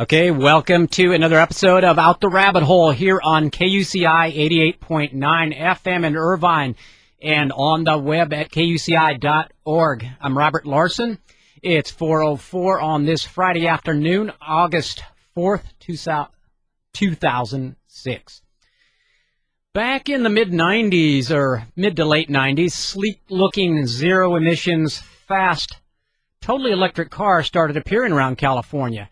Okay, welcome to another episode of Out the Rabbit Hole here on KUCI 88.9 FM in Irvine and on the web at kuci.org. I'm Robert Larson. It's 4.04 on this Friday afternoon, August 4th, 2006. Back in the mid 90s or mid to late 90s, sleek looking zero emissions, fast, totally electric cars started appearing around California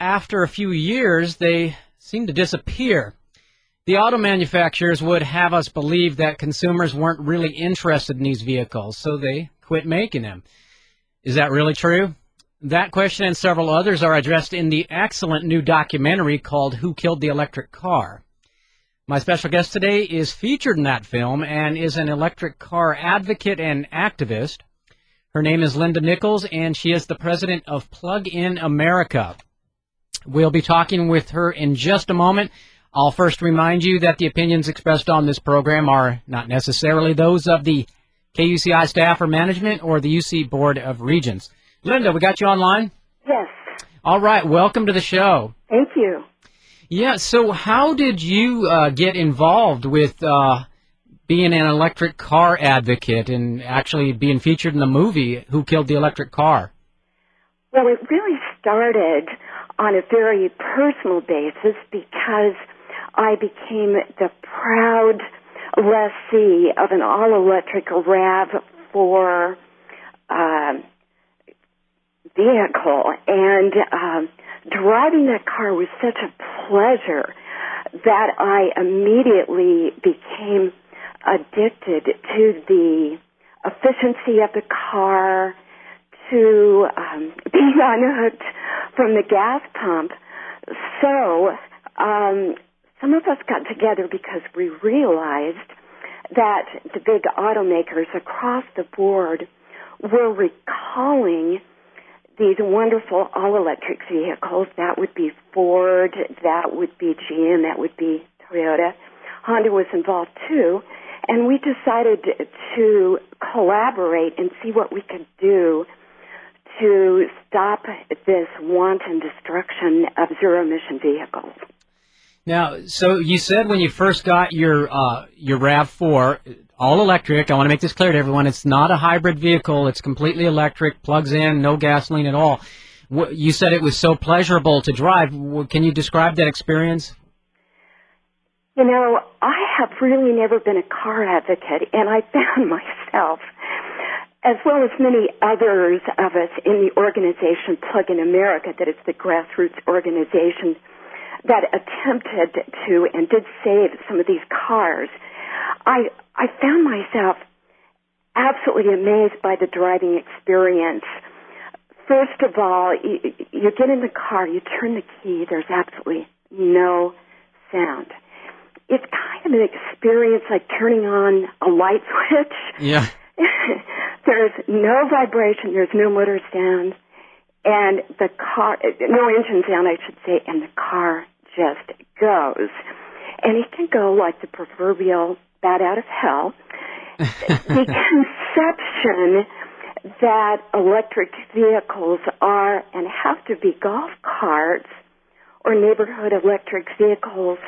after a few years, they seem to disappear. The auto manufacturers would have us believe that consumers weren't really interested in these vehicles, so they quit making them. Is that really true? That question and several others are addressed in the excellent new documentary called Who Killed the Electric Car. My special guest today is featured in that film and is an electric car advocate and activist. Her name is Linda Nicholes, and she is the president of Plug In America. We'll be talking with her in just a moment. I'll first remind you that the opinions expressed on this program are not necessarily those of the KUCI staff or management or the UC Board of Regents. Linda, we got you online? Yes. All right, welcome to the show. Thank you. Yeah, so how did you uh, get involved with uh, being an electric car advocate and actually being featured in the movie Who Killed the Electric Car? Well, it really started on a very personal basis because I became the proud lessee of an all-electric RAV4 uh, vehicle, and um, driving that car was such a pleasure that I immediately became addicted to the efficiency of the car, to um, being unhooked from the gas pump. So um, some of us got together because we realized that the big automakers across the board were recalling these wonderful all electric vehicles. That would be Ford, that would be GM, that would be Toyota. Honda was involved too. And we decided to collaborate and see what we could do to stop this wanton destruction of zero emission vehicles. Now, so you said when you first got your uh, your Rav4, all electric. I want to make this clear to everyone: it's not a hybrid vehicle. It's completely electric, plugs in, no gasoline at all. You said it was so pleasurable to drive. Can you describe that experience? You know, I have really never been a car advocate, and I found myself as well as many others of us in the organization Plug in America, that is the grassroots organization that attempted to and did save some of these cars, I I found myself absolutely amazed by the driving experience. First of all, you, you get in the car, you turn the key, there's absolutely no sound. It's kind of an experience like turning on a light switch. Yeah. there's no vibration, there's no motor sound, and the car, no engine sound, I should say, and the car just goes. And it can go like the proverbial bat out of hell. the conception that electric vehicles are and have to be golf carts or neighborhood electric vehicles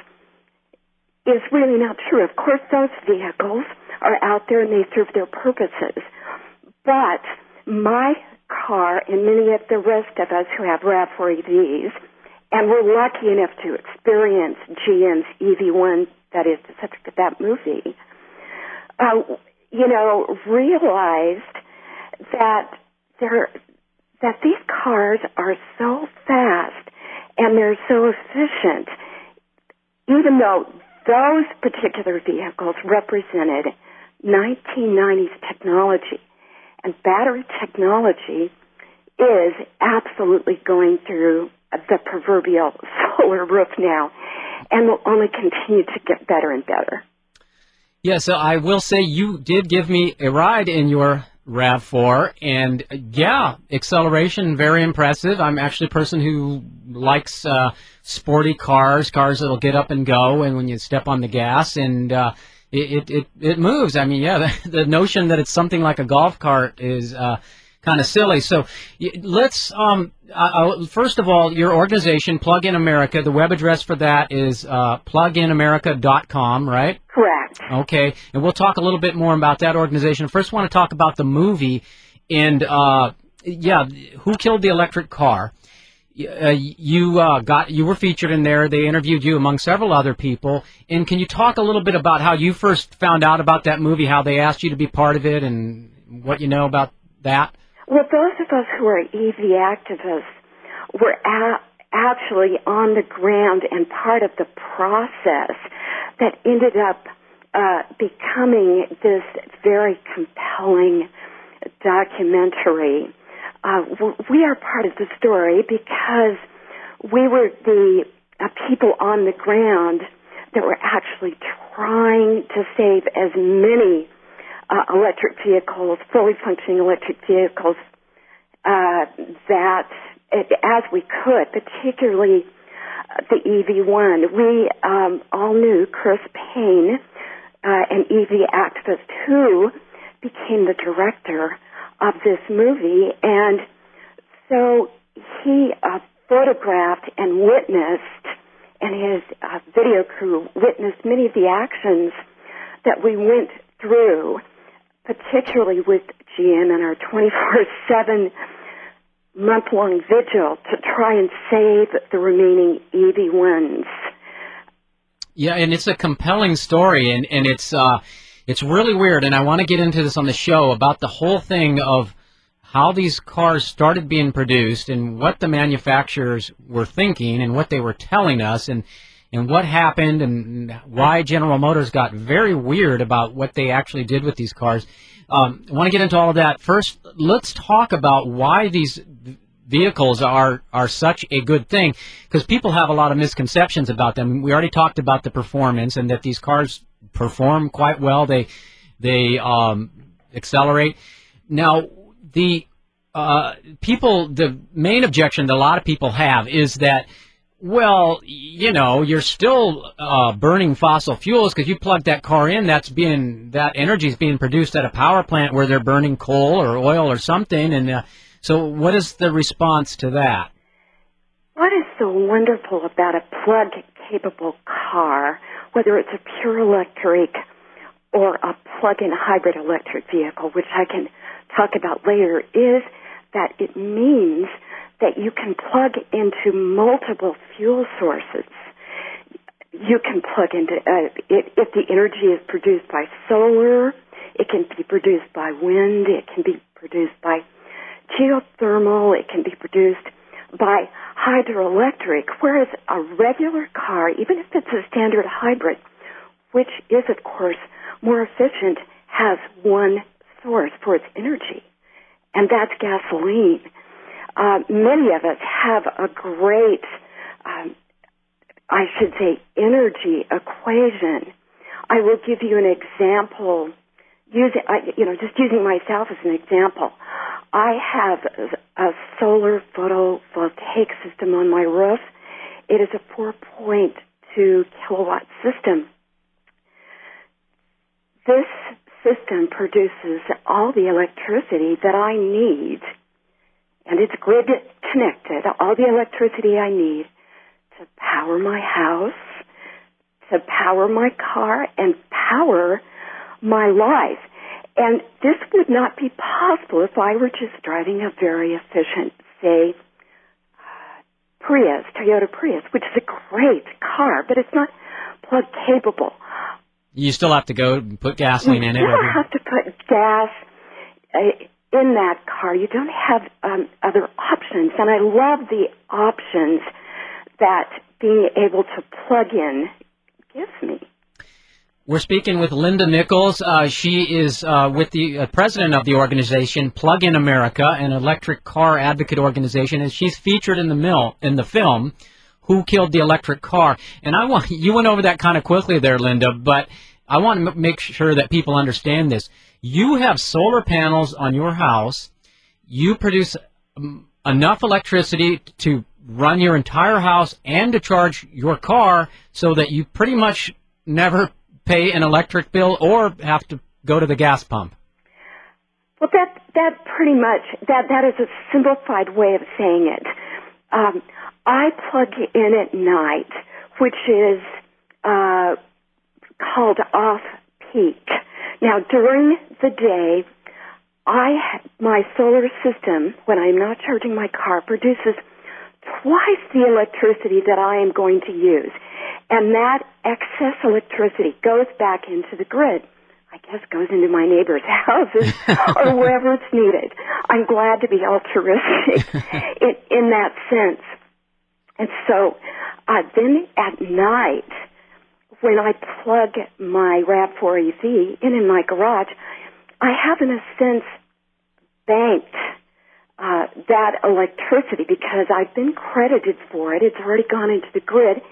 is really not true. Of course, those vehicles are out there and they serve their purposes. But my car and many of the rest of us who have RAV4 EVs, and we're lucky enough to experience GM's EV1, that is such that movie, uh, you know, realized that there that these cars are so fast and they're so efficient, even though those particular vehicles represented 1990s technology. And battery technology is absolutely going through the proverbial solar roof now and will only continue to get better and better. Yeah, so I will say you did give me a ride in your RAV4, and yeah, acceleration very impressive. I'm actually a person who likes uh, sporty cars, cars that'll get up and go, and when you step on the gas, and uh, it, it, it, it moves. I mean, yeah, the, the, notion that it's something like a golf cart is uh, kind of silly. So let's um, uh, first of all, your organization, Plug in America. The web address for that is uh, pluginamerica.com, right? Correct. Okay, and we'll talk a little bit more about that organization. First, I want to talk about the movie and uh, yeah, who killed the electric car? Uh, you uh, got you were featured in there. They interviewed you among several other people. And can you talk a little bit about how you first found out about that movie? How they asked you to be part of it, and what you know about that? Well, those of us who are EV activists were actually on the ground and part of the process that ended up uh, becoming this very compelling documentary. Uh, we are part of the story because we were the uh, people on the ground that were actually trying to save as many uh, electric vehicles, fully functioning electric vehicles, uh, that as we could, particularly uh, the EV1. We um, all knew Chris Paine, uh, an EV activist who became the director of this movie, and so he uh, photographed and witnessed, and his uh, video crew witnessed many of the actions that we went through, particularly with GM and our 24/7 month-long vigil to try and save the remaining EV1s. Yeah, and it's a compelling story, and and it's. Uh, it's really weird, and I want to get into this on the show about the whole thing of how these cars started being produced and what the manufacturers were thinking and what they were telling us and and what happened and why General Motors got very weird about what they actually did with these cars. Um, I want to get into all of that. First, let's talk about why these vehicles are are such a good thing because people have a lot of misconceptions about them. We already talked about the performance and that these cars perform quite well. They they um, accelerate. Now the uh, people, the main objection that a lot of people have is that, well, you know, you're still uh, burning fossil fuels because you plug that car in. That's being that energy is being produced at a power plant where they're burning coal or oil or something. And uh, so, what is the response to that? What is so wonderful about a plug-capable car whether it's a pure electric or a plug-in hybrid electric vehicle, which I can talk about later, is that it means that you can plug into multiple fuel sources. You can plug into, uh, it, if the energy is produced by solar, it can be produced by wind, it can be produced by geothermal, it can be produced by hydroelectric, whereas a regular car, even if it's a standard hybrid, which is of course more efficient, has one source for its energy, and that's gasoline. Uh, many of us have a great, um, I should say, energy equation. I will give you an example. Using, you know, just using myself as an example. I have a solar photovoltaic system on my roof. It is a 4.2 kilowatt system. This system produces all the electricity that I need, and it's grid connected, all the electricity I need to power my house, to power my car, and power my life. And this would not be possible if I were just driving a very efficient, say, Prius, Toyota Prius, which is a great car, but it's not plug capable. You still have to go and put gasoline you in it. You still have to put gas uh, in that car. You don't have um, other options, and I love the options that being able to plug in gives me. We're speaking with Linda Nicholes. Uh, she is uh, with the uh, president of the organization Plug in America, an electric car advocate organization, and she's featured in the mill in the film "Who Killed the Electric Car." And I want you went over that kind of quickly there, Linda, but I want to m- make sure that people understand this. You have solar panels on your house. You produce um, enough electricity to run your entire house and to charge your car, so that you pretty much never pay an electric bill or have to go to the gas pump? Well, that that pretty much that that is a simplified way of saying it. Um, I plug in at night, which is uh, called off peak. Now, during the day, I my solar system, when I'm not charging my car, produces twice the electricity that I am going to use, and that excess electricity goes back into the grid. I guess goes into my neighbors' houses or wherever it's needed. I'm glad to be altruistic in, in that sense. And so, uh, then at night, when I plug my RAV4 EV in in my garage, I have in a sense banked uh, that electricity because I've been credited for it. It's already gone into the grid,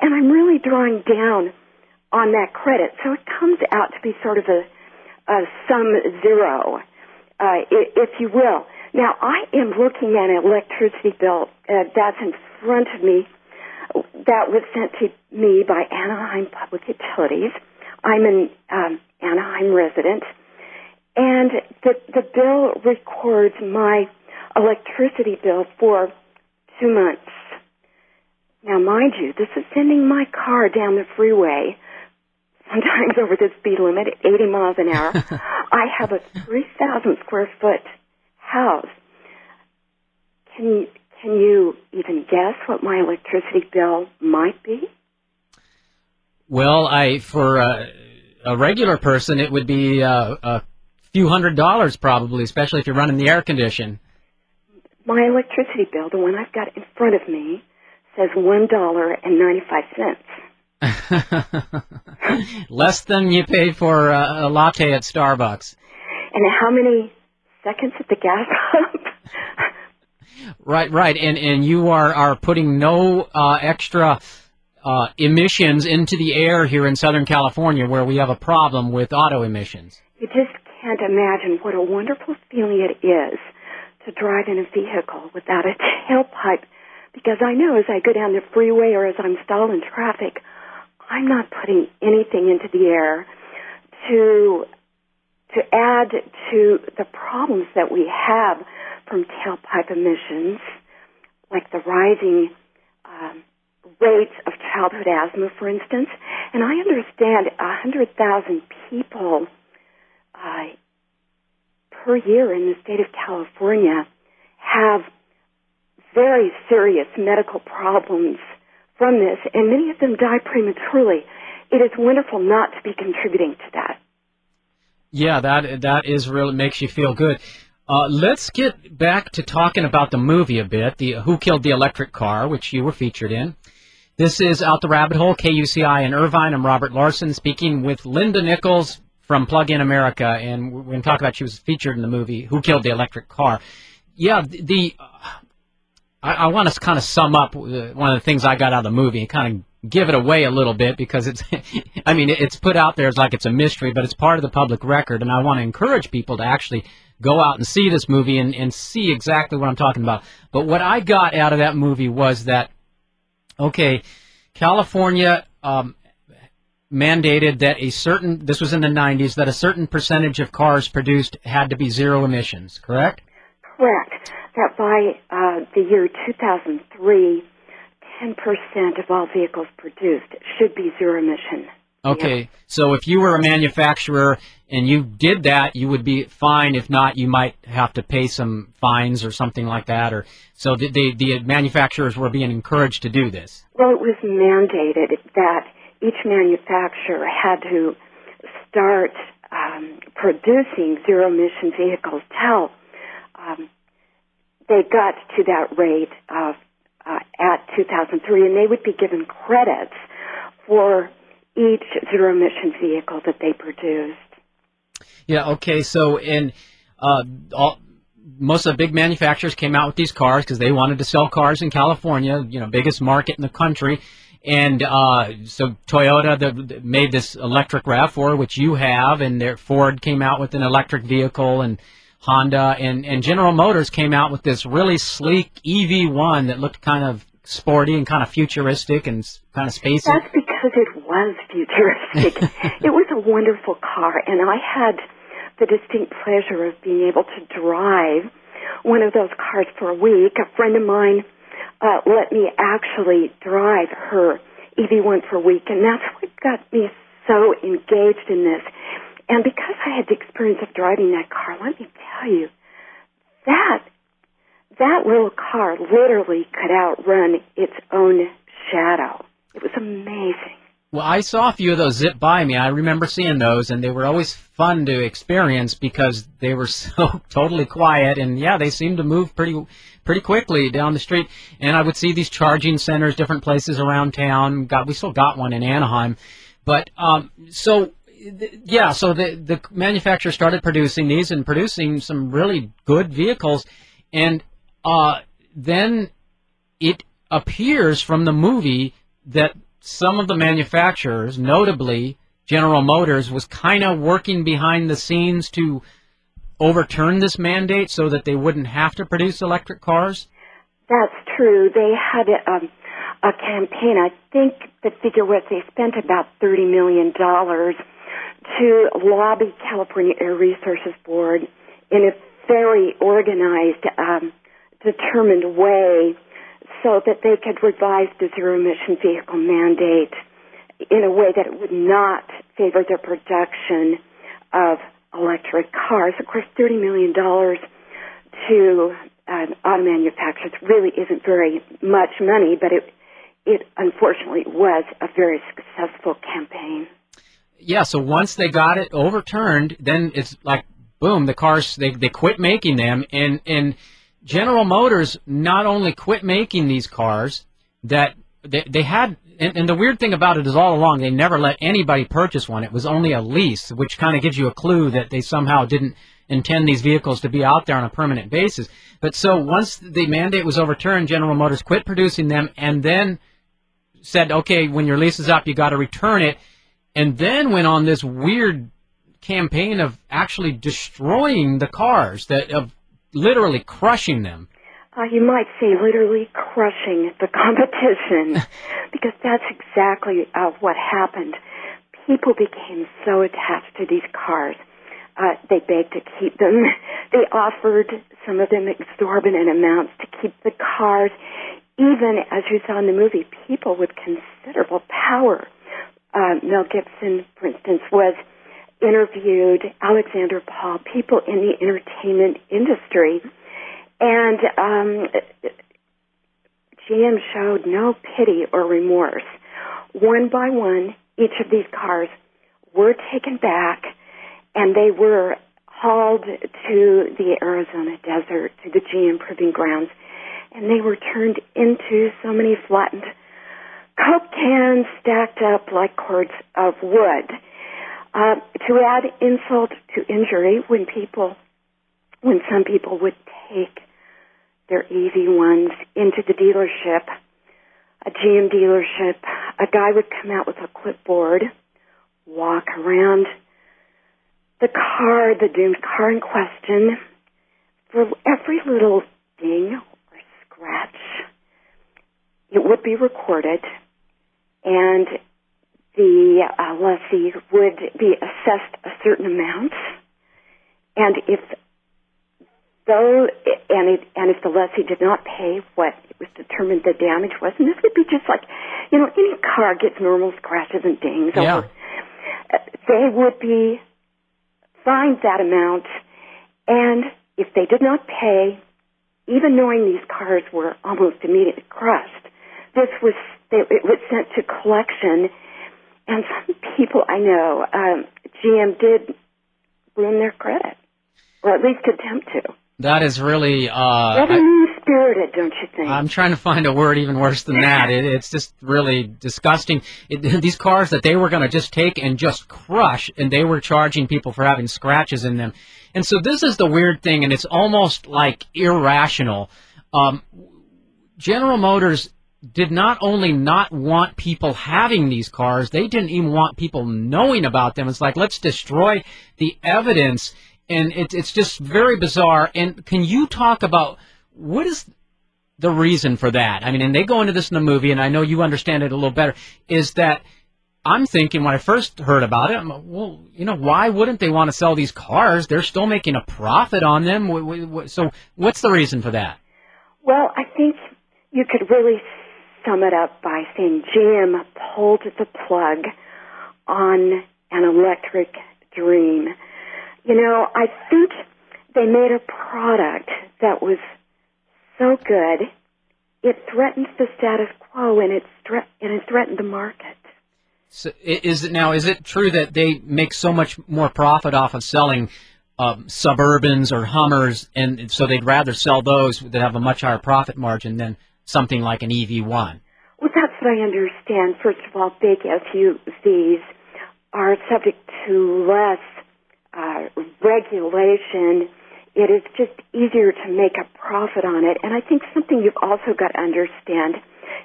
and I'm really drawing down on that credit. So it comes out to be sort of a, a sum zero, uh, if you will. Now I am looking at an electricity bill uh, that's in front of me that was sent to me by Anaheim Public Utilities. I'm an um, Anaheim resident, and the the bill records my electricity bill for two months. Now, mind you, this is sending my car down the freeway sometimes over the speed limit at 80 miles an hour. I have a 3,000 square foot house. Can you, can you even guess what my electricity bill might be? Well, I for uh, a regular person, it would be uh, a few hundred dollars probably, especially if you're running the air condition. My electricity bill, the one I've got in front of me, says one dollar and ninety five cents. Less than you pay for a, a latte at Starbucks. And how many seconds at the gas pump? right, right, and and you are are putting no uh, extra uh, emissions into the air here in Southern California, where we have a problem with auto emissions. You just can't imagine what a wonderful feeling it is to drive in a vehicle without a tailpipe, because I know as I go down the freeway or as I'm stalled in traffic. I'm not putting anything into the air to to add to the problems that we have from tailpipe emissions, like the rising um, rates of childhood asthma, for instance. And I understand 100,000 people uh, per year in the state of California have very serious medical problems from this, and many of them die prematurely. It is wonderful not to be contributing to that. Yeah, that that is really makes you feel good. Uh, let's get back to talking about the movie a bit. The Who Killed the Electric Car, which you were featured in. This is Out the Rabbit Hole, KUCI in Irvine. I'm Robert Larson, speaking with Linda Nicholes from Plug In America, and we're going to talk about she was featured in the movie Who Killed the Electric Car. Yeah, the I, I want to kind of sum up uh, one of the things I got out of the movie and kind of give it away a little bit because it's, I mean, it's put out there as like it's a mystery, but it's part of the public record, and I want to encourage people to actually go out and see this movie and, and see exactly what I'm talking about. But what I got out of that movie was that, okay, California um, mandated that a certain, this was in the 90s, that a certain percentage of cars produced had to be zero emissions, correct? Correct that by uh, the year 2003, 10% of all vehicles produced should be zero emission. Okay, yeah. so if you were a manufacturer and you did that, you would be fine. If not, you might have to pay some fines or something like that. Or so the the, the manufacturers were being encouraged to do this. Well, it was mandated that each manufacturer had to start um, producing zero emission vehicles. Tell um, they got to that rate of uh, at 2003, and they would be given credits for each zero emission vehicle that they produced. Yeah. Okay. So in uh, all, most of the big manufacturers came out with these cars because they wanted to sell cars in California, you know, biggest market in the country. And uh, so Toyota the, made this electric RAV4, which you have, and their Ford came out with an electric vehicle, and Honda and, and General Motors came out with this really sleek EV1 that looked kind of sporty and kind of futuristic and kind of spacey. That's because it was futuristic. it was a wonderful car, and I had the distinct pleasure of being able to drive one of those cars for a week. A friend of mine uh, let me actually drive her EV1 for a week, and that's what got me so engaged in this. And because I had the experience of driving that car, let me tell you, that that little car literally could outrun its own shadow. It was amazing. Well, I saw a few of those zip by me. I remember seeing those, and they were always fun to experience because they were so totally quiet, and yeah, they seemed to move pretty pretty quickly down the street. And I would see these charging centers, different places around town. Got we still got one in Anaheim, but um, so yeah, so the the manufacturer started producing these and producing some really good vehicles, and uh, then it appears from the movie that some of the manufacturers, notably General Motors, was kind of working behind the scenes to overturn this mandate so that they wouldn't have to produce electric cars? That's true. They had a, um, a campaign. I think the figure was they spent about $30 million to lobby California Air Resources Board in a very organized, um, determined way so that they could revise the zero emission vehicle mandate in a way that it would not favor the production of electric cars. Of course, $30 million to an auto manufacturers really isn't very much money, but it, it unfortunately was a very successful campaign. Yeah, so once they got it overturned, then it's like boom, the cars they they quit making them and and General Motors not only quit making these cars that they, they had and, and, the weird thing about it is all along they never let anybody purchase one. It was only a lease, which kind of gives you a clue that they somehow didn't intend these vehicles to be out there on a permanent basis. But so once the mandate was overturned, General Motors quit producing them and then said, okay, when your lease is up, you got to return it, and then went on this weird campaign of actually destroying the cars that of literally crushing them. Uh, you might say literally crushing the competition, because that's exactly uh, what happened. People became so attached to these cars. Uh, they begged to keep them. They offered some of them exorbitant amounts to keep the cars. Even as you saw in the movie, people with considerable power. Uh, Mel Gibson, for instance, was interviewed Alexandra Paul, people in the entertainment industry, and um, GM showed no pity or remorse. One by one, each of these cars were taken back, and they were hauled to the Arizona desert, to the GM proving grounds, and they were turned into so many flattened Coke cans stacked up like cords of wood. Uh, to add insult to injury, when people, when some people would take their EV1s into the dealership, a GM dealership, a guy would come out with a clipboard, walk around the car, the doomed car in question, for every little ding or scratch, it would be recorded, and the uh, lessee would be assessed a certain amount, and if though and it, and if the lessee did not pay what it was determined the damage was, and this would be just like you know any car gets normal scratches and dings yeah. uh, they would be fined that amount, and if they did not pay, even knowing these cars were almost immediately crushed, this was it was sent to collection and some people I know, um, GM did ruin their credit, or at least attempt to. That is really uh, spirited, don't you think? I'm trying to find a word even worse than that. It, it's just really disgusting. It, these cars that they were going to just take and just crush, and they were charging people for having scratches in them. And so this is the weird thing, and it's almost like irrational. Um, General Motors did not only not want people having these cars, they didn't even want people knowing about them. It's like, let's destroy the evidence. And it's, it's just very bizarre. And can you talk about what is the reason for that? I mean, and they go into this in the movie, and I know you understand it a little better, is that I'm thinking when I first heard about it, I'm, well, you know, why wouldn't they want to sell these cars? They're still making a profit on them. So what's the reason for that? Well, I think you could really sum it up by saying GM pulled the plug on an electric dream. You know, I think they made a product that was so good, it threatened the status quo and it, and it threatened the market. So is it now? Is it true that they make so much more profit off of selling um, Suburbans or Hummers, and so they'd rather sell those that have a much higher profit margin than something like an EV1? Well, that's what I understand. First of all, big SUVs are subject to less uh, regulation. It is just easier to make a profit on it. And I think something you've also got to understand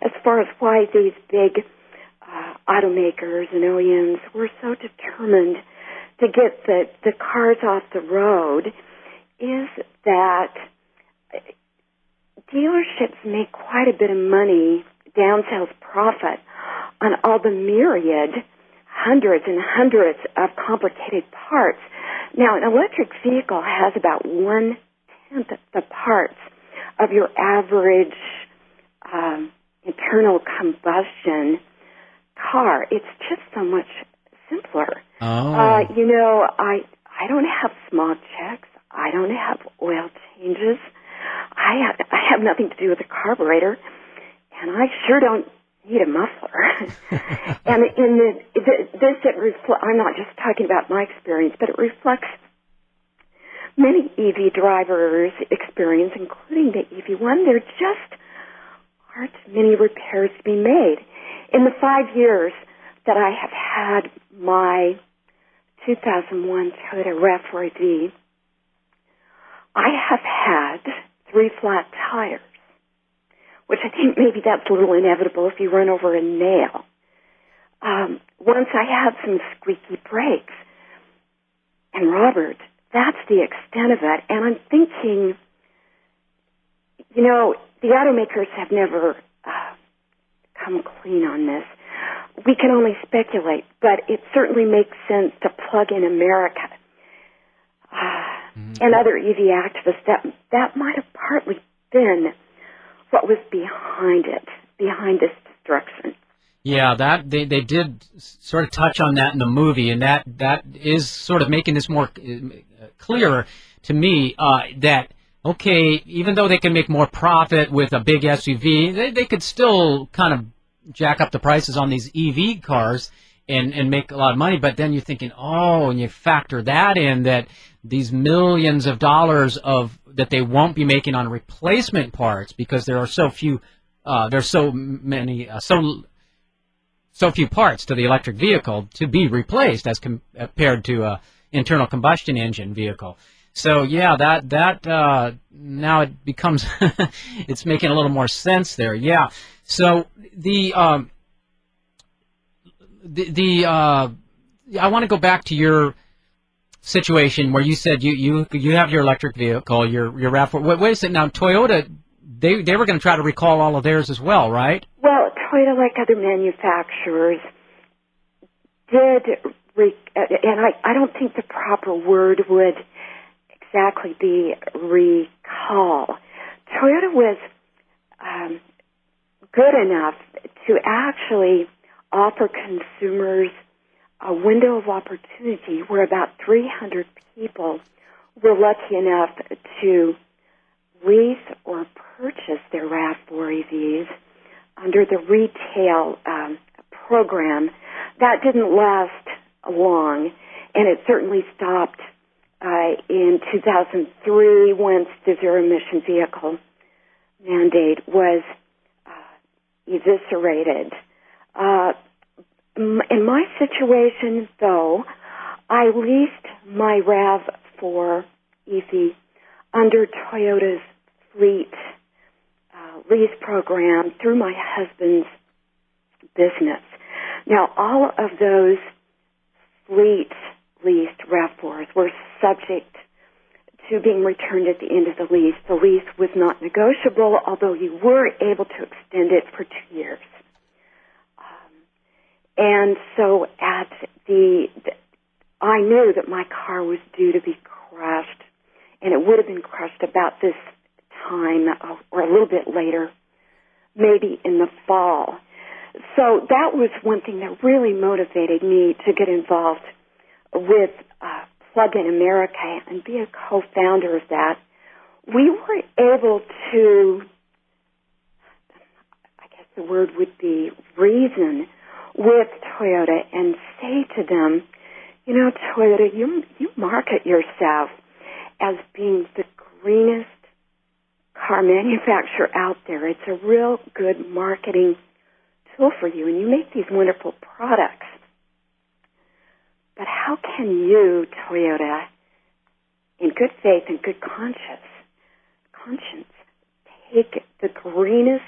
as far as why these big uh, automakers and OEMs were so determined to get the, the cars off the road is that dealerships make quite a bit of money, down sales profit, on all the myriad hundreds and hundreds of complicated parts. Now, an electric vehicle has about one tenth the parts of your average um, internal combustion car. It's just so much simpler. Oh. Uh, you know, I I don't have smog checks. I don't have oil changes. I have, I have nothing to do with a carburetor, and I sure don't need a muffler. and in the, the this it refl- I'm not just talking about my experience, but it reflects many EV drivers' experience, including the EV1. There just aren't many repairs to be made. In the five years that I have had my 2001 Toyota RAV4 EV, I have had three flat tires, which I think maybe that's a little inevitable if you run over a nail. Um, once I had some squeaky brakes. And Robert, that's the extent of it. And I'm thinking, you know, the automakers have never uh, come clean on this. We can only speculate, but it certainly makes sense to plug in America mm-hmm. and other EV activists. That that might have partly been what was behind it, behind this destruction. Yeah, that they they did sort of touch on that in the movie, and that that is sort of making this more uh, clearer to me uh, that okay, even though they can make more profit with a big SUV, they, they could still kind of jack up the prices on these EV cars and, and make a lot of money. But then you're thinking, oh, and you factor that in that these millions of dollars of that they won't be making on replacement parts because there are so few, uh, there's so many, uh, so so few parts to the electric vehicle to be replaced as compared to a internal combustion engine vehicle. So yeah, that that uh, now it becomes it's making a little more sense there. Yeah. So the um, the, the uh, I want to go back to your situation where you said you you you have your electric vehicle, your your RAV4. Wait, wait a second. Now Toyota, they they were going to try to recall all of theirs as well, right? Well, Toyota, like other manufacturers, did. Re- and I I don't think the proper word would exactly be recall. Toyota was um, good enough to actually offer consumers a window of opportunity where about 300 people were lucky enough to lease or purchase their RAV4 EVs under the retail um, program. That didn't last long, and it certainly stopped uh, in 2003 once the zero emission vehicle mandate was uh, eviscerated. Uh, in my situation, though, I leased my RAV4 EV under Toyota's fleet uh, lease program through my husband's business. Now, all of those fleet leased RAV4s were subject to being returned at the end of the lease. The lease was not negotiable, although you were able to extend it for two years. And so at the, I knew that my car was due to be crushed, and it would have been crushed about this time uh, or a little bit later, maybe in the fall. So that was one thing that really motivated me to get involved with uh, Plug-in America and be a co-founder of that. We were able to, I guess the word would be reason with Toyota and say to them, you know, Toyota, you you market yourself as being the greenest car manufacturer out there. It's a real good marketing tool for you, and you make these wonderful products. But how can you, Toyota, in good faith and good conscience, conscience, take the greenest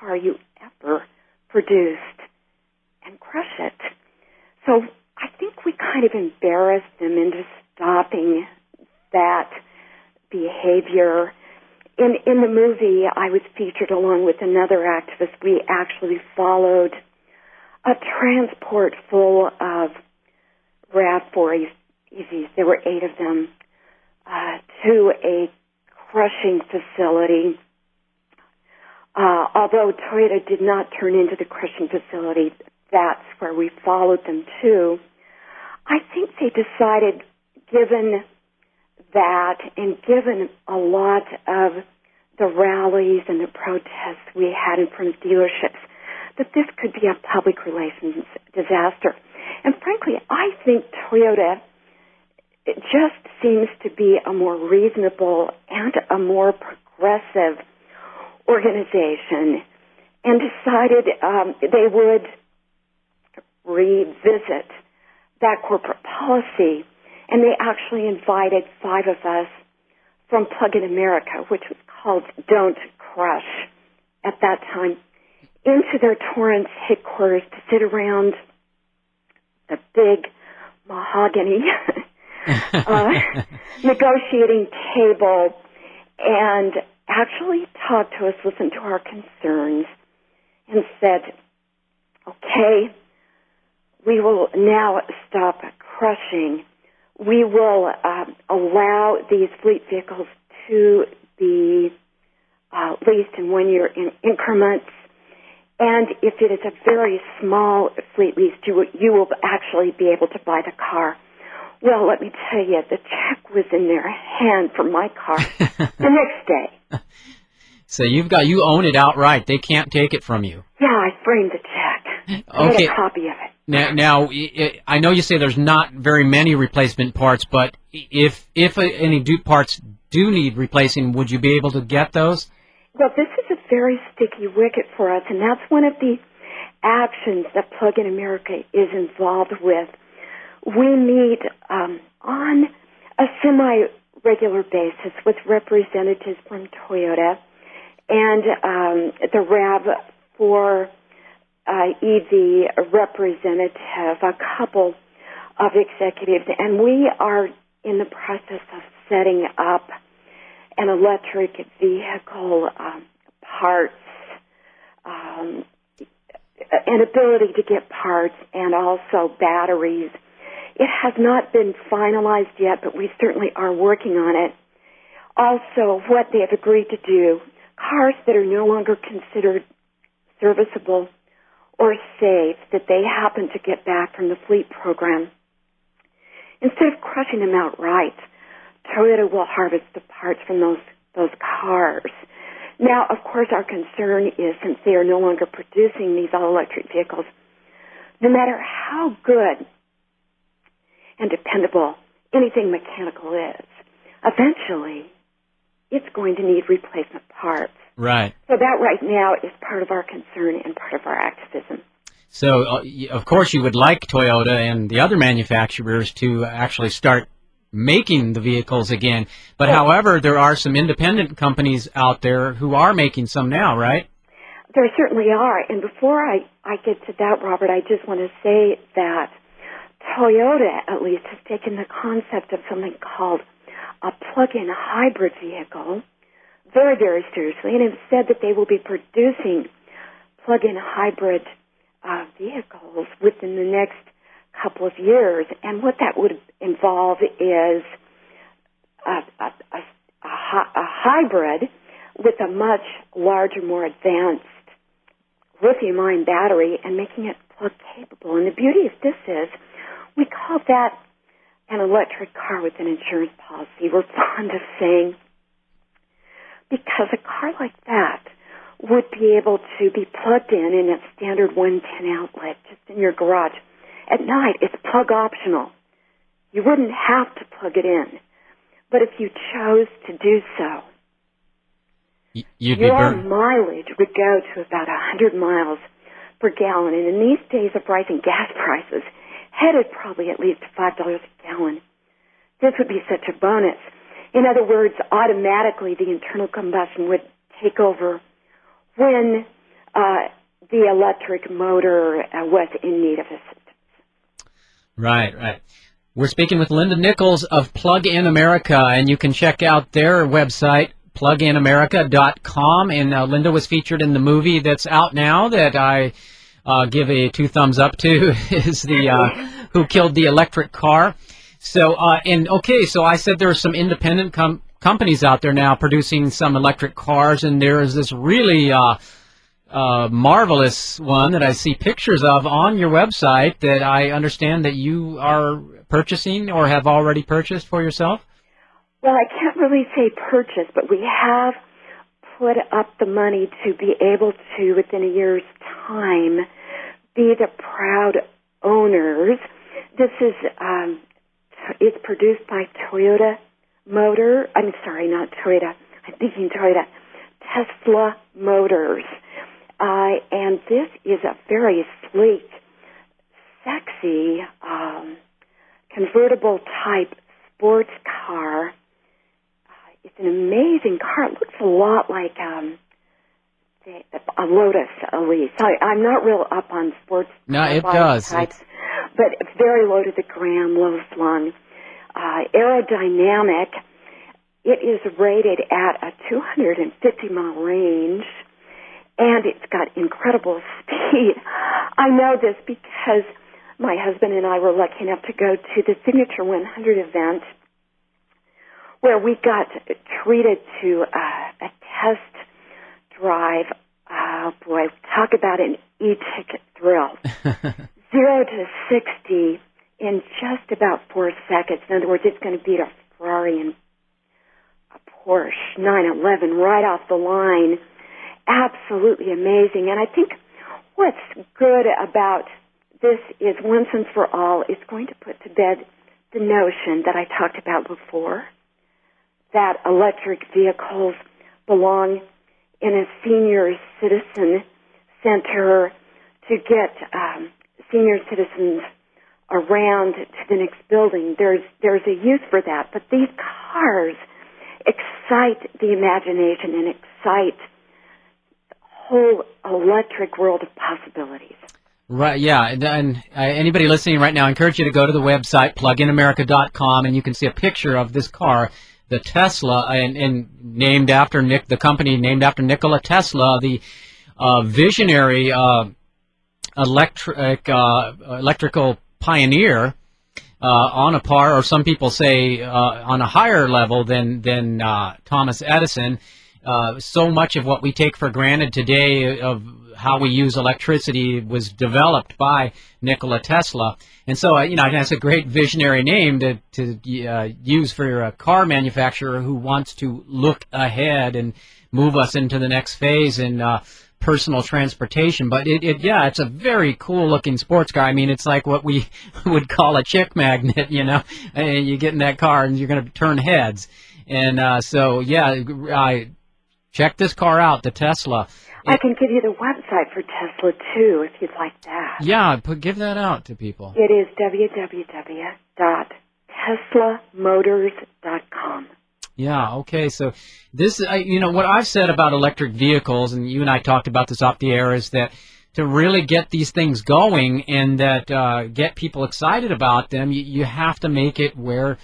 car you ever produced and crush it? So I think we kind of embarrassed them into stopping that behavior. In in the movie, I was featured along with another activist. We actually followed a transport full of RAV4 EVs. There were eight of them uh, to a crushing facility. Uh, although Toyota did not turn into the crushing facility, that's where we followed them to. I think they decided, given that and given a lot of the rallies and the protests we had in front of dealerships, that this could be a public relations disaster. And frankly, I think Toyota it just seems to be a more reasonable and a more progressive organization and decided um, they would revisit that corporate policy. And they actually invited five of us from Plug-in America, which was called Don't Crush at that time, into their Torrance headquarters to sit around the big mahogany uh, negotiating table and actually talked to us, listened to our concerns, and said, okay, we will now stop crushing. We will uh, allow these fleet vehicles to be uh, leased in one year in increments. And if it is a very small fleet lease, you, you will actually be able to buy the car. Well, let me tell you, the check was in their hand for my car the next day. So you've got you own it outright. They can't take it from you. Yeah, I framed the check. Okay. copy of it. Now, now, i- know you say there's not very many replacement parts, but if if any Duke parts do need replacing, would you be able to get those? Well, this is a very sticky wicket for us, and that's one of the actions that Plug-in America is involved with. We meet um, on a semi-regular basis with representatives from Toyota and um, the RAV4 uh, EV representative, a couple of executives, and we are in the process of setting up an electric vehicle um, parts, um, an ability to get parts, and also batteries. It has not been finalized yet, but we certainly are working on it. Also, what they have agreed to do, cars that are no longer considered serviceable or safe that they happen to get back from the fleet program, instead of crushing them outright, Toyota will harvest the parts from those those cars. Now, of course, our concern is since they are no longer producing these all electric vehicles, no matter how good and dependable anything mechanical is, eventually it's going to need replacement parts. Right. So that right now is part of our concern and part of our activism. So, uh, of course, you would like Toyota and the other manufacturers to actually start making the vehicles again. But, however, there are some independent companies out there who are making some now, right? There certainly are. And before I, I get to that, Robert, I just want to say that Toyota, at least, has taken the concept of something called a plug-in hybrid vehicle very, very seriously and have said that they will be producing plug-in hybrid uh, vehicles within the next couple of years. And what that would involve is a, a, a, a hybrid with a much larger, more advanced lithium ion battery and making it plug capable. And the beauty of this is we call that an electric car with an insurance policy. We're fond of saying because a car like that would be able to be plugged in in a standard 110 outlet just in your garage. At night, it's plug optional. You wouldn't have to plug it in. But if you chose to do so, You'd your mileage would go to about 100 miles per gallon. And in these days of rising gas prices, headed probably at least $5 a gallon, this would be such a bonus. In other words, automatically the internal combustion would take over when uh, the electric motor uh, was in need of assistance. Right, right. We're speaking with Linda Nicholes of Plug in America, and you can check out their website, pluginamerica.com. And uh, Linda was featured in the movie that's out now that I uh, give a two thumbs up to, is the uh, Who Killed the Electric Car. So, uh, and okay, so I said there are some independent com- companies out there now producing some electric cars, and there is this really uh, uh, marvelous one that I see pictures of on your website that I understand that you are purchasing or have already purchased for yourself. Well, I can't really say purchase, but we have put up the money to be able to, within a year's time, be the proud owners. This is um, it's produced by Toyota Motor. I'm sorry, not Toyota. I'm thinking Toyota. Tesla Motors. Uh, and this is a very sleek, sexy, um, convertible type sports car. Uh, it's an amazing car. It looks a lot like um, a Lotus Elise. I, I'm not real up on sports. No, it does. Types, but very low to the gram, low slung, uh, aerodynamic. It is rated at a 250 mile range, and it's got incredible speed. I know this because my husband and I were lucky enough to go to the Signature 100 event where we got treated to uh, a test drive. Oh boy, talk about an e-ticket thrill. Zero to 60 in just about four seconds. In other words, it's going to beat a Ferrari and a Porsche 911 right off the line. Absolutely amazing. And I think what's good about this is once and for all, it's going to put to bed the notion that I talked about before that electric vehicles belong in a senior citizen center to get um, senior citizens around to the next building. There's there's a use for that, but these cars excite the imagination and excite the whole electric world of possibilities. Right, yeah, and, and uh, anybody listening right now, I encourage you to go to the website pluginamerica.com, and you can see a picture of this car the Tesla, and, and, named after Nick, the company named after Nikola Tesla, the uh, visionary uh, electric uh, electrical pioneer uh, on a par, or some people say uh, on a higher level than than uh, Thomas Edison. so much of what we take for granted today of how we use electricity was developed by Nikola Tesla. And so, uh, you know, that's a great visionary name to, to uh, use for a car manufacturer who wants to look ahead and move us into the next phase uh, personal transportation. But it, it, yeah, it's a very cool looking sports car. I mean, it's like what we would call a chick magnet, you know. And you get in that car and you're going to turn heads. And uh, so, yeah, I check this car out, the Tesla. I can give you the website for Tesla too, if you'd like that. Yeah, put, give that out to people. It is www.teslamotors.com. Yeah. Okay. So this, you know, what I've said about electric vehicles, and you and I talked about this off the air, is that to really get these things going and that uh, get people excited about them, you, you have to make it where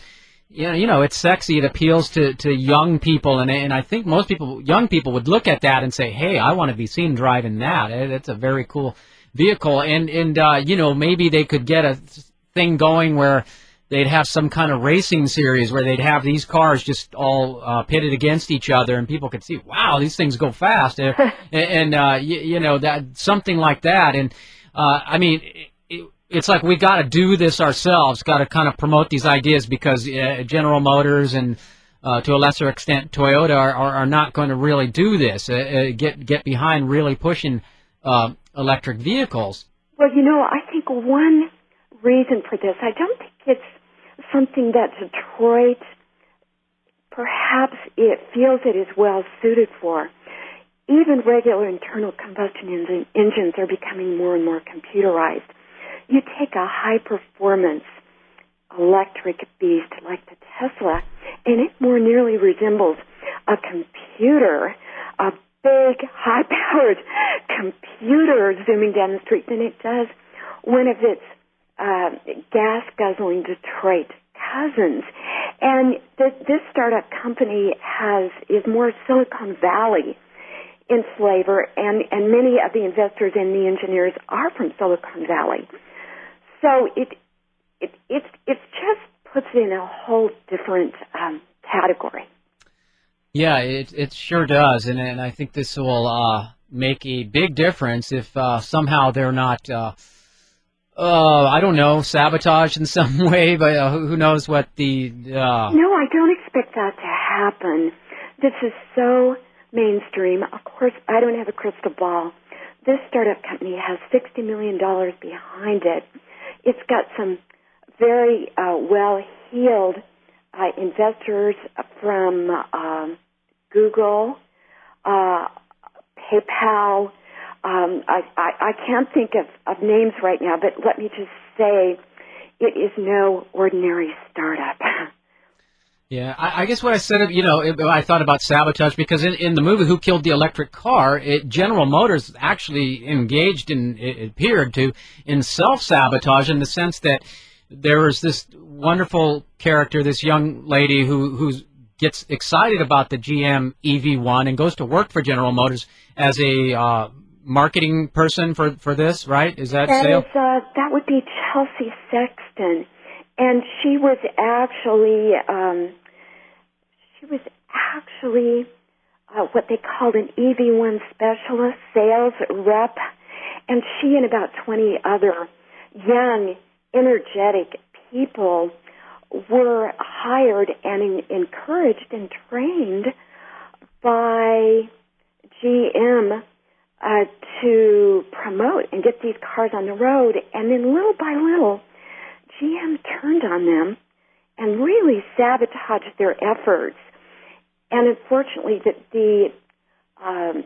yeah, you know, it's sexy. It appeals to, to young people, and and I think most people, young people, would look at that and say, "Hey, I want to be seen driving that. It's a very cool vehicle, and and uh, you know maybe they could get a thing going where they'd have some kind of racing series where they'd have these cars just all uh, pitted against each other, and people could see, wow, these things go fast, and, and uh, you, you know that something like that. And uh, I mean, it, it's like we got to do this ourselves, got to kind of promote these ideas because uh, General Motors and uh, to a lesser extent Toyota are, are, are not going to really do this, uh, uh, get get behind really pushing uh, electric vehicles. Well, you know, I think one reason for this, I don't think it's something that Detroit perhaps it feels it is well suited for. Even regular internal combustion engine, engines are becoming more and more computerized. You take a high performance electric beast like the Tesla, and it more nearly resembles a computer, a big, high powered computer zooming down the street than it does one of its uh, gas guzzling Detroit cousins. And th- this startup company has is more Silicon Valley in flavor, and and many of the investors and the engineers are from Silicon Valley. So it it it it just puts it in a whole different um, category. Yeah, it it sure does, and and I think this will uh, make a big difference if uh, somehow they're not. Uh, uh, I don't know, sabotage in some way, but uh, who knows what the. Uh... No, I don't expect that to happen. This is so mainstream. Of course, I don't have a crystal ball. This startup company has $60 million behind it. It's got some very uh, well heeled uh, investors from um, Google, uh, PayPal, um, I, I, I can't think of, of names right now, but let me just say it is no ordinary startup. Yeah, I, I guess what I said, you know, I thought about sabotage because in, in the movie Who Killed the Electric Car, it, General Motors actually engaged in, it appeared to, in self sabotage in the sense that there was this wonderful character, this young lady who who gets excited about the GM EV1 and goes to work for General Motors as a uh, marketing person for for this, right? Is that, that Sale? Is, uh, that would be Chelsea Sexton, and she was actually um, she was actually uh, what they called an EV1 specialist sales rep, and she and about 20 other young, energetic people were hired and in, encouraged and trained by GM uh, to promote and get these cars on the road. And then little by little, GM turned on them and really sabotaged their efforts. And unfortunately, that the um,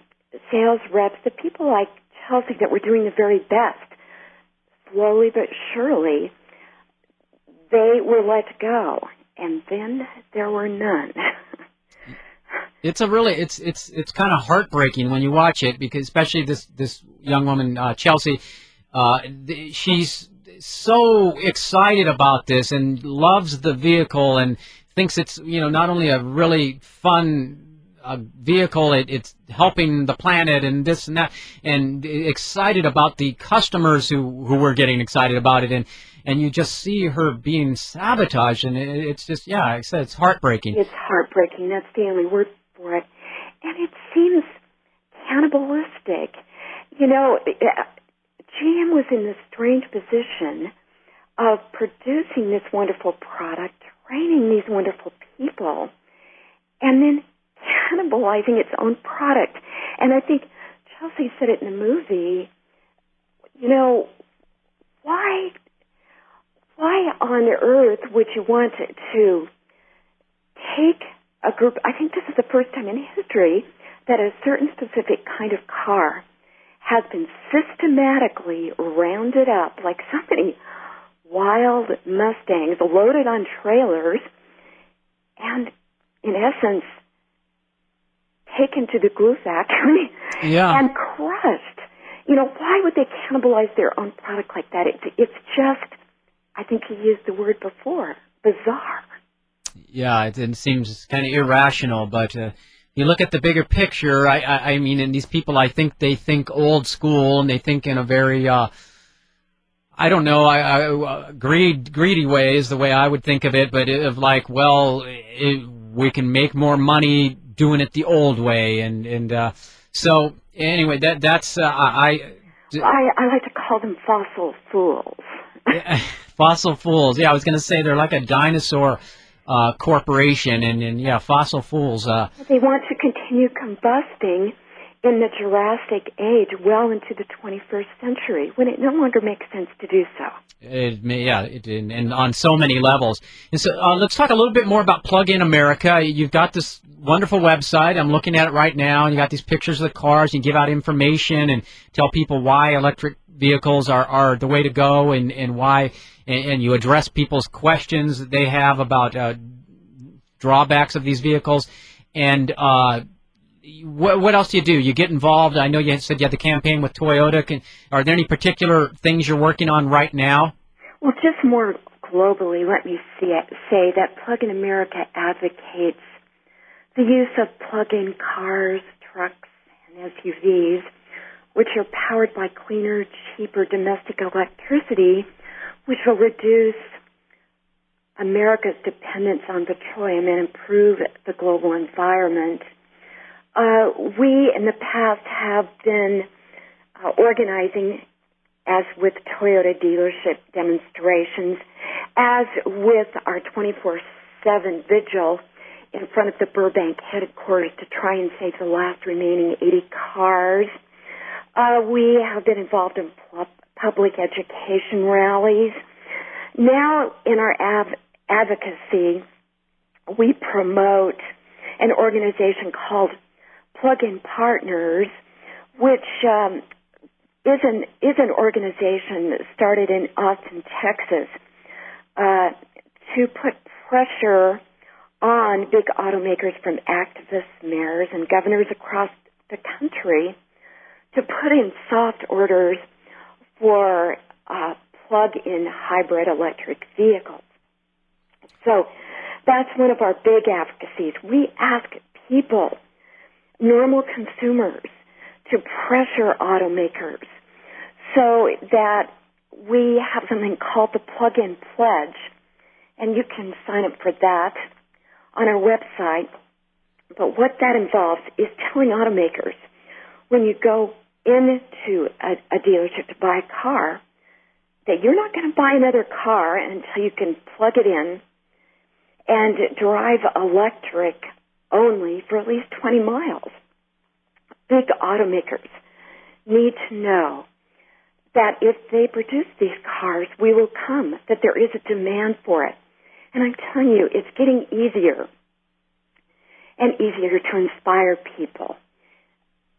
sales reps, the people like Chelsea that were doing the very best, slowly but surely, they were let go. And then there were none. it's a really it's it's it's kind of heartbreaking when you watch it because especially this this young woman uh, Chelsea, uh, she's so excited about this and loves the vehicle and thinks it's you know not only a really fun uh, vehicle it, it's helping the planet and this and that and excited about the customers who who were getting excited about it and and you just see her being sabotaged and it, it's just yeah I said it's heartbreaking. It's heartbreaking. That's only word for it. And it seems cannibalistic. You know, GM was in this strange position of producing this wonderful product, training these wonderful people, and then cannibalizing its own product. And I think Chelsea said it in the movie, you know, why why on earth would you want to take a group, I think this is the first time in history that a certain specific kind of car has been systematically rounded up like so many wild Mustangs loaded on trailers and in essence taken to the glue factory yeah. and crushed. You know, why would they cannibalize their own product like that? It's, it's just, I think he used the word before, bizarre yeah, it, it seems kind of irrational, but uh, you look at the bigger picture. I, I, I mean, and these people, I think they think old school, and they think in a very, uh, I don't know, I, I uh, greed, greedy way is the way I would think of it. But of like, well, it, we can make more money doing it the old way, and and uh, so anyway, that that's uh, I. I, I like to call them fossil fools. fossil fools. Yeah, I was going to say they're like a dinosaur uh, corporation, and, and yeah, fossil fools. Uh, they want to continue combusting in the Jurassic age well into the 21st century when it no longer makes sense to do so. It may, yeah, it, and, and on so many levels. And so uh, let's talk a little bit more about Plug In America. You've got this wonderful website. I'm looking at it right now, and you got these pictures of the cars. You give out information and tell people why electric vehicles are, are the way to go and, and why, and, and you address people's questions that they have about uh, drawbacks of these vehicles. And uh, what, what else do you do? You get involved. I know you said you had the campaign with Toyota. Can, are there any particular things you're working on right now? Well, just more globally, let me see it, say that Plug in America advocates the use of plug-in cars, trucks, and SUVs, which are powered by cleaner, cheaper domestic electricity, which will reduce America's dependence on petroleum and improve the global environment. Uh, we in the past have been uh, organizing, as with Toyota dealership demonstrations, as with our 24/7 vigil in front of the Burbank headquarters to try and save the last remaining 80 cars. Uh, we have been involved in public education rallies. Now, in our av- advocacy, we promote an organization called Plug-in Partners, which um, is an is an organization started in Austin, Texas, uh, to put pressure on big automakers from activists, mayors, and governors across the country to put in soft orders for uh, plug-in hybrid electric vehicles. So that's one of our big advocacies. We ask people normal consumers to pressure automakers so that we have something called the plug-in pledge, and you can sign up for that on our website. But what that involves is telling automakers when you go into a, a dealership to buy a car that you're not going to buy another car until you can plug it in and drive electric only for at least 20 miles. Big automakers need to know that if they produce these cars, we will come, that there is a demand for it. And I'm telling you, it's getting easier and easier to inspire people.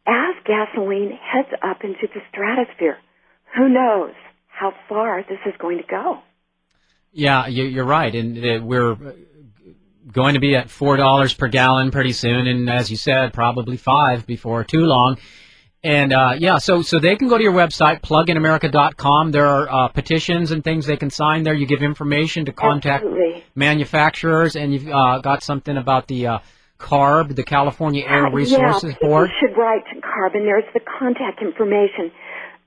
As gasoline heads up into the stratosphere, who knows how far this is going to go? Yeah, you're right, and we're going to be at four dollars per gallon pretty soon, and as you said, probably five before too long. And uh, yeah, so so they can go to your website, pluginamerica.com. There are uh, petitions and things they can sign there. You give information to contact Absolutely. manufacturers, and you've uh, got something about the uh, CARB, the California Air Resources yeah, Board. should write to CARB, and there's the contact information.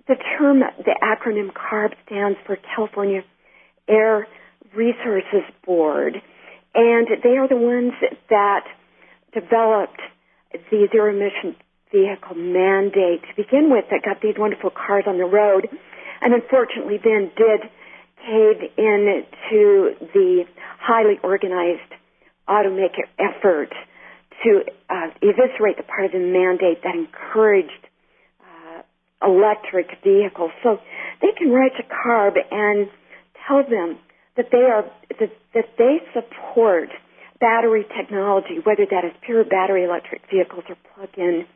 The term, the acronym CARB stands for California Air Resources Board and they are the ones that developed the zero emission vehicle mandate to begin with that got these wonderful cars on the road and unfortunately then did cave in to the highly organized automaker effort to uh, eviscerate the part of the mandate that encouraged uh, electric vehicles. So they can write to CARB and tell them that they are that, that they support battery technology, whether that is pure battery electric vehicles or plug-in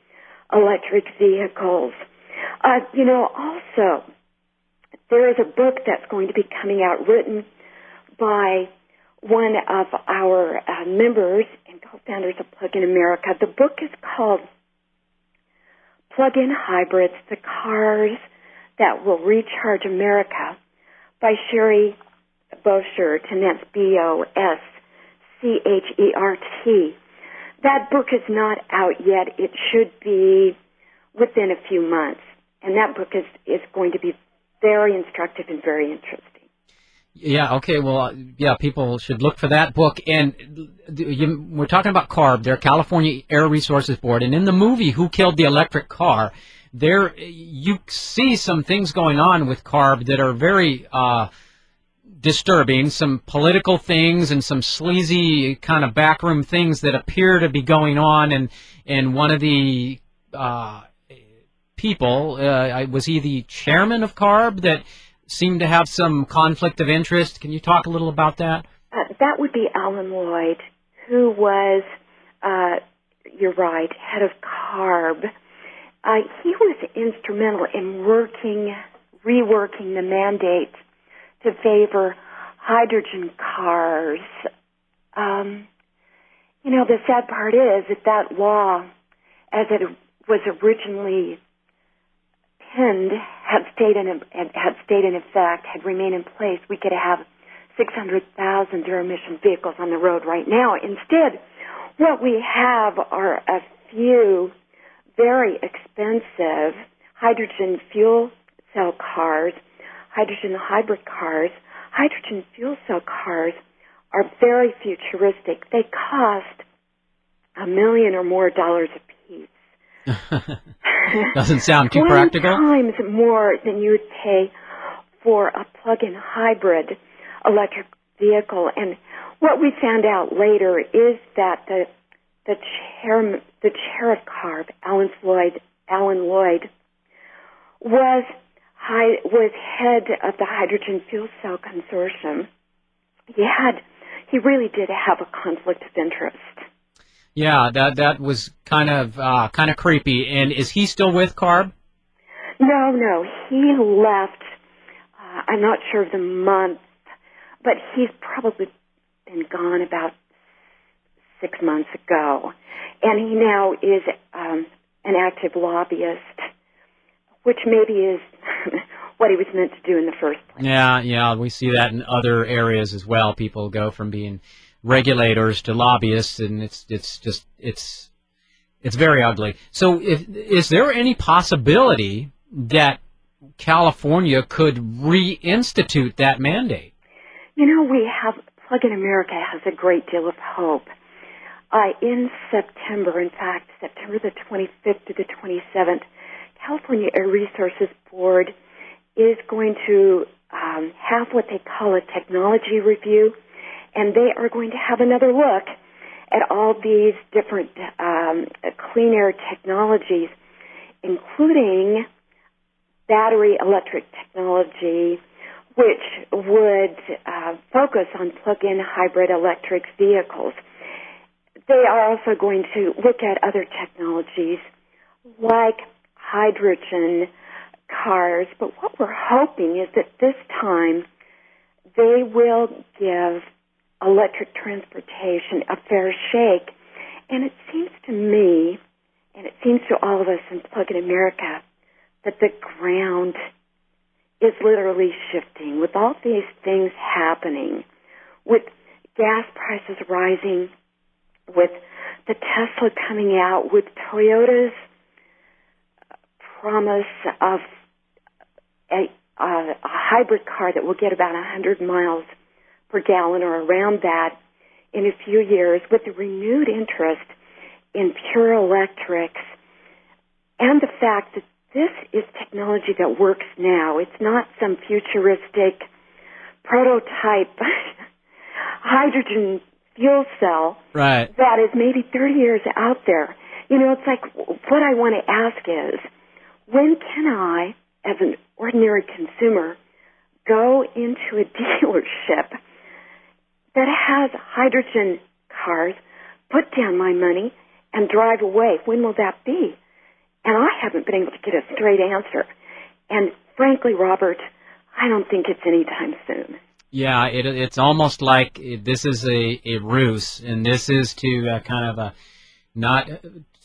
electric vehicles. Uh, you know, also there is a book that's going to be coming out written by one of our uh, members and co-founders of Plug in America. The book is called Plug-in Hybrids: The Cars That Will Recharge America by Sherry Boschert, and that's B-O-S-C-H-E-R-T. that book is not out yet. It should be within a few months. And that book is, is going to be very instructive and very interesting. Yeah. Okay. Well, uh, yeah. People should look for that book. And you, we're talking about CARB, their California Air Resources Board, and in the movie "Who Killed the Electric Car," there you see some things going on with CARB that are very uh, disturbing. Some political things and some sleazy kind of backroom things that appear to be going on. And and one of the uh, people uh, was he the chairman of CARB that seem to have some conflict of interest. Can you talk a little about that? Uh, that would be Alan Lloyd, who was, uh, you're right, head of CARB. Uh, he was instrumental in working, reworking the mandate to favor hydrogen cars. Um, you know, the sad part is that that law, as it was originally pinned had stayed in had stayed in effect, had remained in place, we could have 600,000 zero emission vehicles on the road right now. Instead, what we have are a few very expensive hydrogen fuel cell cars, hydrogen hybrid cars. Hydrogen fuel cell cars are very futuristic. They cost a million or more dollars a Doesn't sound too 20 practical. times more than you would pay for a plug-in hybrid electric vehicle. And what we found out later is that the the chair the chair of CARB, Alan Lloyd, Alan Lloyd, was high, was head of the hydrogen fuel cell consortium. He had he really did have a conflict of interest. Yeah, that that was kind of uh, kind of creepy. And is he still with Carb? No, no, he left. Uh, I'm not sure of the month, but he's probably been gone about six months ago, and he now is um, an active lobbyist, which maybe is what he was meant to do in the first place. Yeah, yeah, we see that in other areas as well. People go from being regulators to lobbyists, and it's it's just it's it's very ugly. So, if, is there any possibility that California could reinstitute that mandate? You know, we have Plug in America has a great deal of hope. Uh, in September, in fact, September the 25th to the 27th, California Air Resources Board is going to um, have what they call a technology review and they are going to have another look at all these different um, clean air technologies, including battery electric technology, which would uh, focus on plug-in hybrid electric vehicles. They are also going to look at other technologies like hydrogen cars, but what we're hoping is that this time they will give electric transportation a fair shake. And it seems to me, and it seems to all of us in Plug in America, that the ground is literally shifting with all these things happening, with gas prices rising, with the Tesla coming out, with Toyota's promise of a, a, a hybrid car that will get about 100 miles per gallon or around that in a few years with a renewed interest in pure electrics and the fact that this is technology that works now. It's not some futuristic prototype hydrogen fuel cell right. that is maybe 30 years out there. You know, it's like what I want to ask is when can I, as an ordinary consumer, go into a dealership that has hydrogen cars, put down my money, and drive away. When will that be? And I haven't been able to get a straight answer. And frankly, Robert, I don't think it's anytime soon. Yeah, it, it's almost like this is a, a ruse, and this is to uh, kind of a, not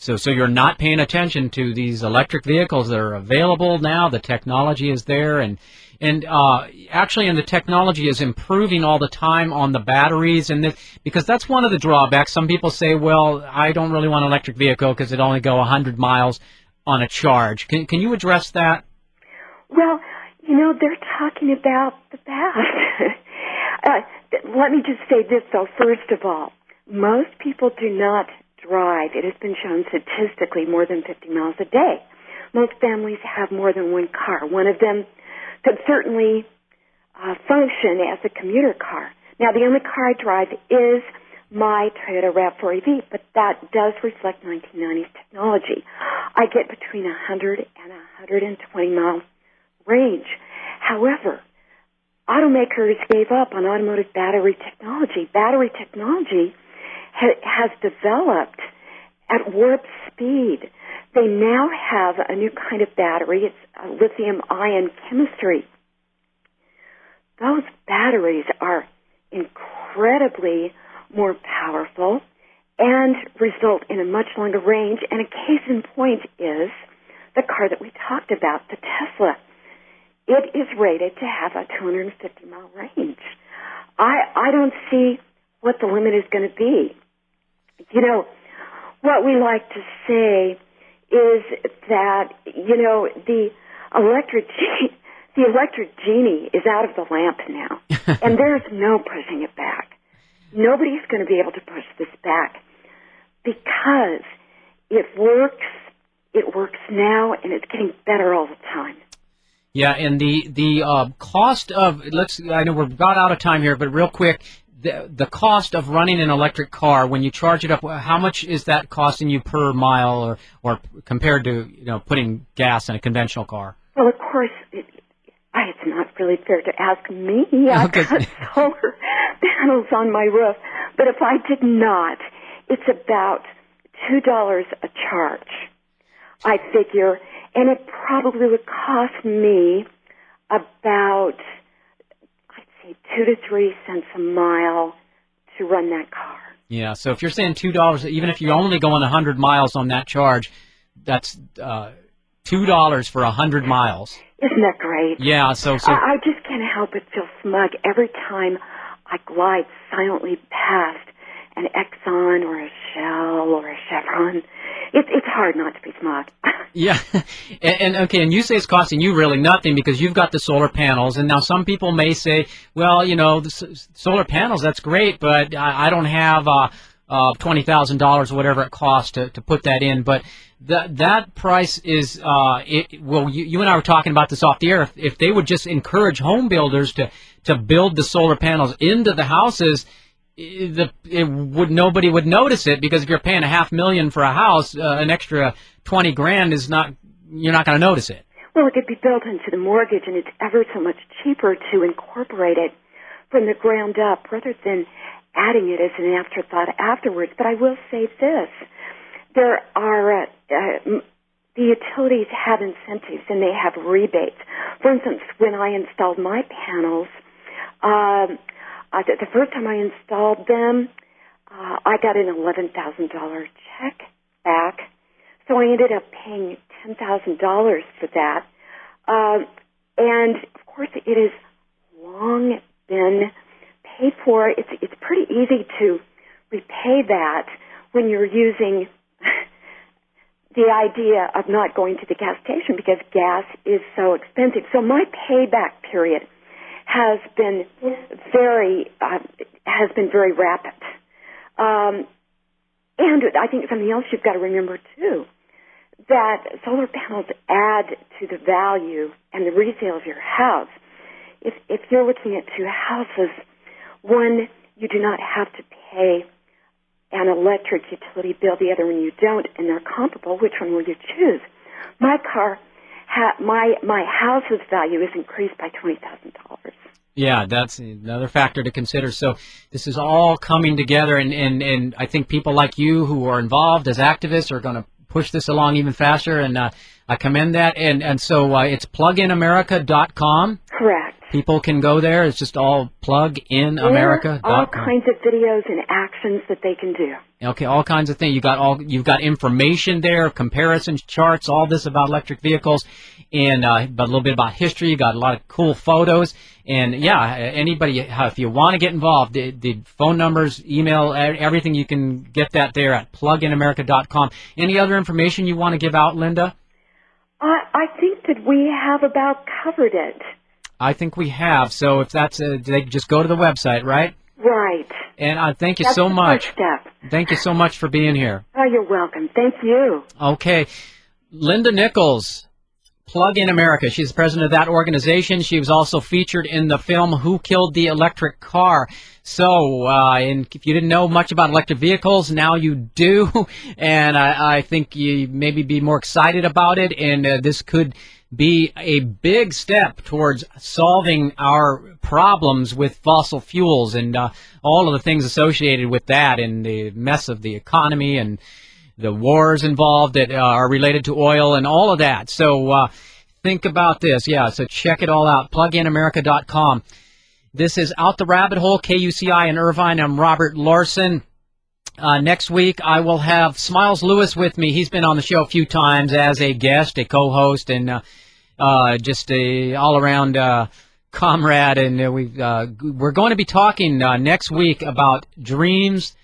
So, so you're not paying attention to these electric vehicles that are available now. The technology is there, and and uh, actually, and the technology is improving all the time on the batteries, and because that's one of the drawbacks. Some people say, "Well, I don't really want an electric vehicle because it only go 100 miles on a charge." Can can you address that? Well, you know, they're talking about the past. uh, let me just say this, though. First of all, most people do not drive. It has been shown statistically more than 50 miles a day. Most families have more than one car. One of them could certainly uh, function as a commuter car. Now, the only car I drive is my Toyota RAV4 EV, but that does reflect 1990s technology. I get between 100 and 120 mile range. However, automakers gave up on automotive battery technology. Battery technology ha- has developed at warp speed. They now have a new kind of battery. It's a lithium ion chemistry. Those batteries are incredibly more powerful and result in a much longer range. And a case in point is the car that we talked about, the Tesla. It is rated to have a 250 mile range. I, I don't see what the limit is going to be. You know, what we like to say is that, you know, the electric genie, the electric genie is out of the lamp now. and there's no pushing it back. Nobody's going to be able to push this back because it works, it works now, and it's getting better all the time. Yeah, and the the uh, cost of let's I know we've got out of time here, but real quick, the the cost of running an electric car when you charge it up, how much is that costing you per mile, or or compared to you know putting gas in a conventional car? Well, of course, it, it's not really fair to ask me. I've got solar panels on my roof, but if I did not, it's about two dollars a charge. I figure, and it probably would cost me about two to three cents a mile to run that car. Yeah, so if you're saying two dollars, even if you're only going a hundred miles on that charge, that's uh, two dollars for a hundred miles. Isn't that great? Yeah. So, so I, I just can't help but feel smug every time I glide silently past an Exxon or a Shell or a Chevron. It, it's hard not to be smug. yeah, and, and, okay, and you say it's costing you really nothing because you've got the solar panels, and now some people may say, well, you know, solar panels that's great, but I, I don't have uh, uh, twenty thousand dollars or whatever it costs to, to put that in, but that that price is uh, it, well, you, you and I were talking about this off the air. If, if they would just encourage home builders to to build the solar panels into the houses the it would nobody would notice it because if you're paying a half million for a house, uh, an extra twenty grand is not you're not going to notice it. Well, it could be built into the mortgage, and it's ever so much cheaper to incorporate it from the ground up rather than adding it as an afterthought afterwards. But I will say this: there are uh, uh, the utilities have incentives and they have rebates. For instance, when I installed my panels. Um, uh, the, the first time I installed them, uh, I got an eleven thousand dollar check back, so I ended up paying ten thousand dollars for that. Um, and of course, it has long been paid for. It's it's pretty easy to repay that when you're using the idea of not going to the gas station because gas is so expensive. So my payback period has been very uh, has been very rapid. Um, and I think something else you've got to remember too that solar panels add to the value and the resale of your house. If if you're looking at two houses, one you do not have to pay an electric utility bill, the other one you don't, and they're comparable. Which one will you choose? My car ha- my my house's value is increased by twenty thousand dollars. Yeah, that's another factor to consider. So this is all coming together, and, and, and I think people like you who are involved as activists are going to push this along even faster, and uh, I commend that. And and so uh, it's pluginamerica.com. Correct. People can go there. It's just all plug in America. All kinds of videos and actions that they can do. Okay, all kinds of things. You got all you've got information there, comparisons, charts, all this about electric vehicles, and uh, but a little bit about history. You got a lot of cool photos, and yeah, anybody if you want to get involved, the, the phone numbers, email, everything you can get that there at pluginamerica.com. Any other information you want to give out, Linda? I I think that we have about covered it. I think we have. So if that's a, they just go to the website, right? Right. And uh, thank you that's so much. First step. Thank you so much for being here. Oh, you're welcome. Thank you. Okay. Linda Nicholes, Plug in America. She's the president of that organization. She was also featured in the film Who Killed the Electric Car. So, uh, and if you didn't know much about electric vehicles, now you do. And I, I think you maybe be more excited about it. And uh, this could be a big step towards solving our problems with fossil fuels and uh, all of the things associated with that and the mess of the economy and the wars involved that uh, are related to oil and all of that. So uh, think about this. Yeah, so check it all out. PlugInAmerica.com. This is Out the Rabbit Hole, KUCI in Irvine. I'm Robert Larson. Uh, next week, I will have Smiles Lewis with me. He's been on the show a few times as a guest, a co-host, and uh, uh, just a all-around uh, comrade. And uh, we uh, we're going to be talking next week about dreams,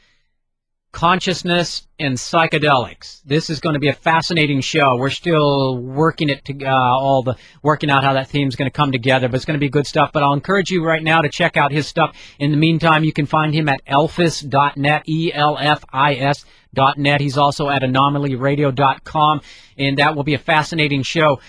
consciousness, and psychedelics. This is going to be a fascinating show. We're still working it to uh, all the working out how that theme is going to come together, but it's going to be good stuff. But I'll encourage you right now to check out his stuff. In the meantime, you can find him at elfis.net, E-L-F-I-S. Dot net. He's also at anomalyradio.com, and that will be a fascinating show.